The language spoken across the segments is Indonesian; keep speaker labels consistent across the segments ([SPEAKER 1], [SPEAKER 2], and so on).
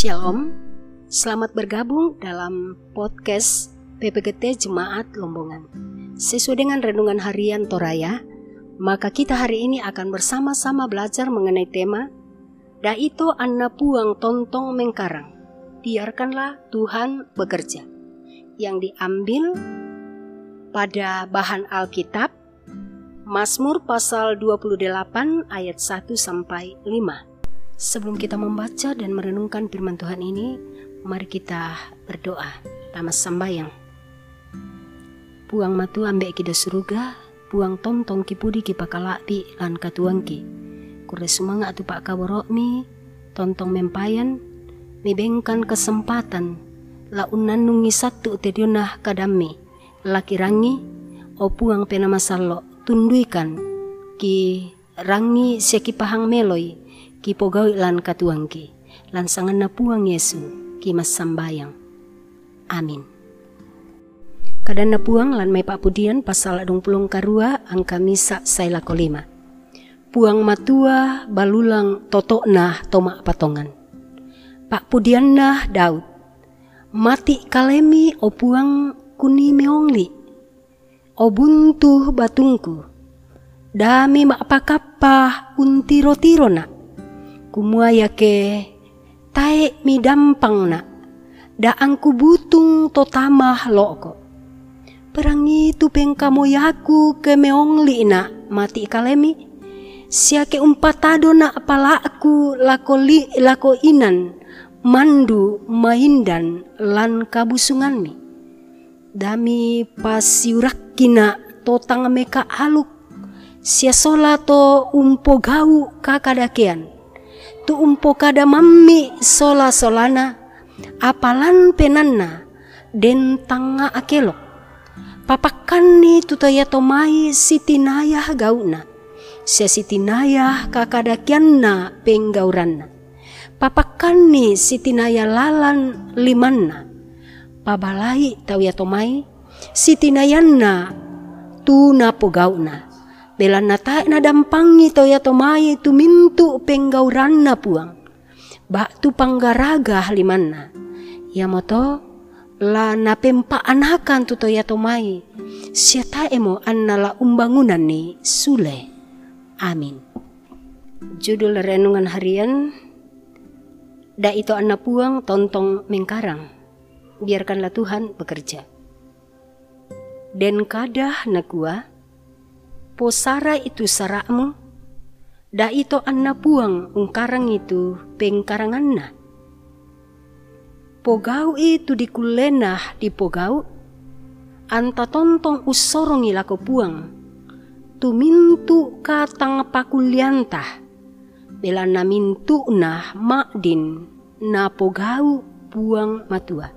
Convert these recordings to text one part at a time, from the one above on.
[SPEAKER 1] Shalom, selamat bergabung dalam podcast PPGT Jemaat Lombongan. Sesuai dengan renungan harian Toraya, maka kita hari ini akan bersama-sama belajar mengenai tema Da itu anna puang tontong mengkarang. Biarkanlah Tuhan bekerja. Yang diambil pada bahan Alkitab Mazmur pasal 28 ayat 1 sampai 5. Sebelum kita membaca dan merenungkan firman Tuhan ini, mari kita berdoa. Tamas sambayang. Puang matu ambek kita suruga, puang tontong kipudi ki pakalapi lan katuangki. Kure sumanga atu pak kaborok tontong mempayan, mi bengkan kesempatan, la unanungi satu tedionah kadami, laki rangi, o puang pena masalo, tunduikan, ki rangi seki pahang meloi, ki pogawai lan katuangki lan sangan na puang Yesu ki mas sambayang. Amin. Kadan na puang lan may papudian pasal adung pulong karua angka misa saila kolima. Puang matua balulang totok nah toma patongan. Pak pudian nah Daud. Mati kalemi o puang kuni meongli. O buntu batungku. Dami mak pakapah untiro-tiro nak kumua ke tae mi dampang na da angku butung to tamah loko. Perangi tu peng kamu yaku ke meongli na mati kalemi. Siake umpatado na apala aku lako li lako inan mandu maindan lan kabusungan mi. Dami to tangameka aluk. Sia sola to umpo gau kakadakean tu umpo kada mammi sola solana apalan penanna den tanga akelok. Papakani tutaya tomai sitinayah gauna sia sitinayah kakadakianna penggauranna. Papakani sitinaya lalan limanna. Pabalai tawya tomai sitinayanna tu napo gauna Bela nata na dampangi to ya to mai tu mintu penggauran na puang. Bak tu panggaraga limanna. Ya moto la na pempa anakan tu to ya to mai. Siata emo la umbangunan ni sule. Amin. Judul renungan harian Da itu anak puang tontong mengkarang. Biarkanlah Tuhan bekerja. Dan kadah nakua posara itu sarakmu, da ito anna puang ungkarang itu pengkaranganna. Pogau itu dikulenah di pogau, anta tontong usorong ilako puang, tumintu katang pakuliantah, bela na mintu nah makdin na pogau puang matua.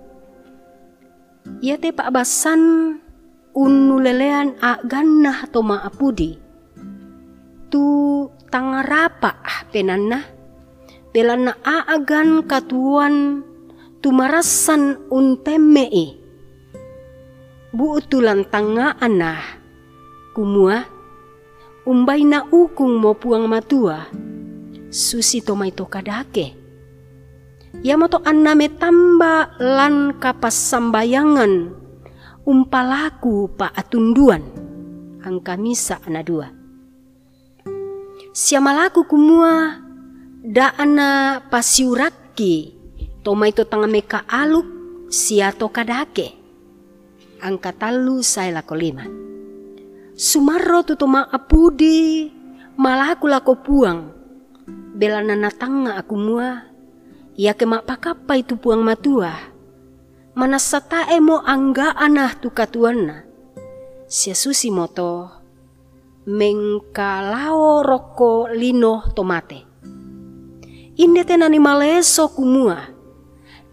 [SPEAKER 1] Ia te pak basan unulelean a ganna to apudi tu tangarapa penanna belana a agan katuan tumarasan untemmei. Bu utulan tanga anah kumua umbai na ukung mo puang matua. Susi to mai to kadake. Yamato anna me tamba lan kapas sambayangan umpalaku pa atunduan ang kamisa ana dua. Siamalaku kumua da ana pasiuraki toma itu tanga meka aluk siato kadake. Angka talu saya lako lima. Sumarro tutuma apudi malaku lako puang. Bela nana tanga aku mua. Ia kemak pakapa itu puang matua manasata emo angga anah tu katuana. Sia susi moto mengkalao roko lino tomate. Inde tenani maleso kumua.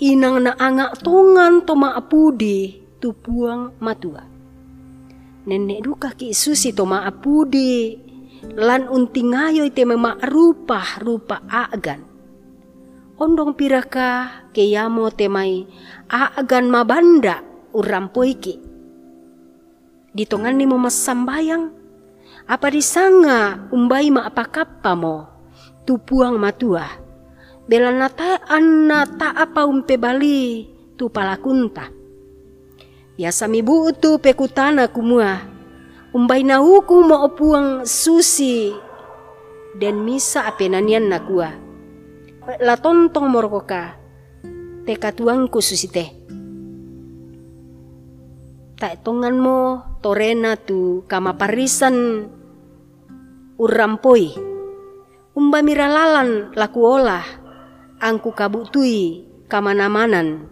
[SPEAKER 1] Inang na anga tongan toma apudi tu puang matua. Nenek duka ki susi toma apudi lan untingayo ite mema rupa rupa agan ondong piraka keyamo temai aagan mabanda urampoiki. Ditongan ni mo masambayang, apa disanga umbai ma apakapa mo, tupuang matua, Bela nata anna ta apa umpe bali tu palakunta. Biasa mi tu pekutana kumua. Umbai na huku mo opuang susi dan misa apenanian nakua. La tontong morkoka teka tuangku susi teh. Tak tongan mo torena tu kama parisan urampoi. Umba miralalan laku olah angku kabutui kamana-manan.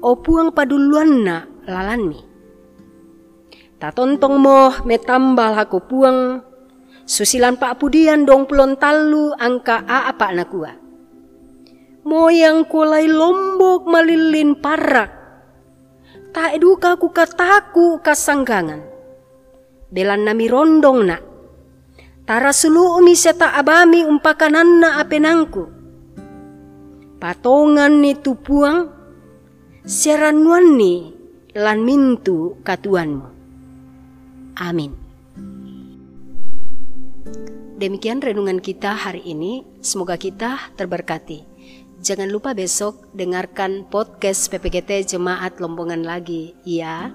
[SPEAKER 1] Opuang paduluan na lalanmi. Tatontong mo metambal haku puang susilan pak pudian dong pelon talu angka a apa nakua. Moyang kulai lombok malilin parak. Tak eduka ku kataku kasanggangan. Belan nami rondong nak. Tara sulu umi seta abami umpakanan na apenangku. Patongan ni tupuang, seranuan ni lan mintu katuanmu. Amin. Demikian renungan kita hari ini. Semoga kita terberkati. Jangan lupa besok dengarkan podcast PPGT Jemaat Lombongan lagi, ya.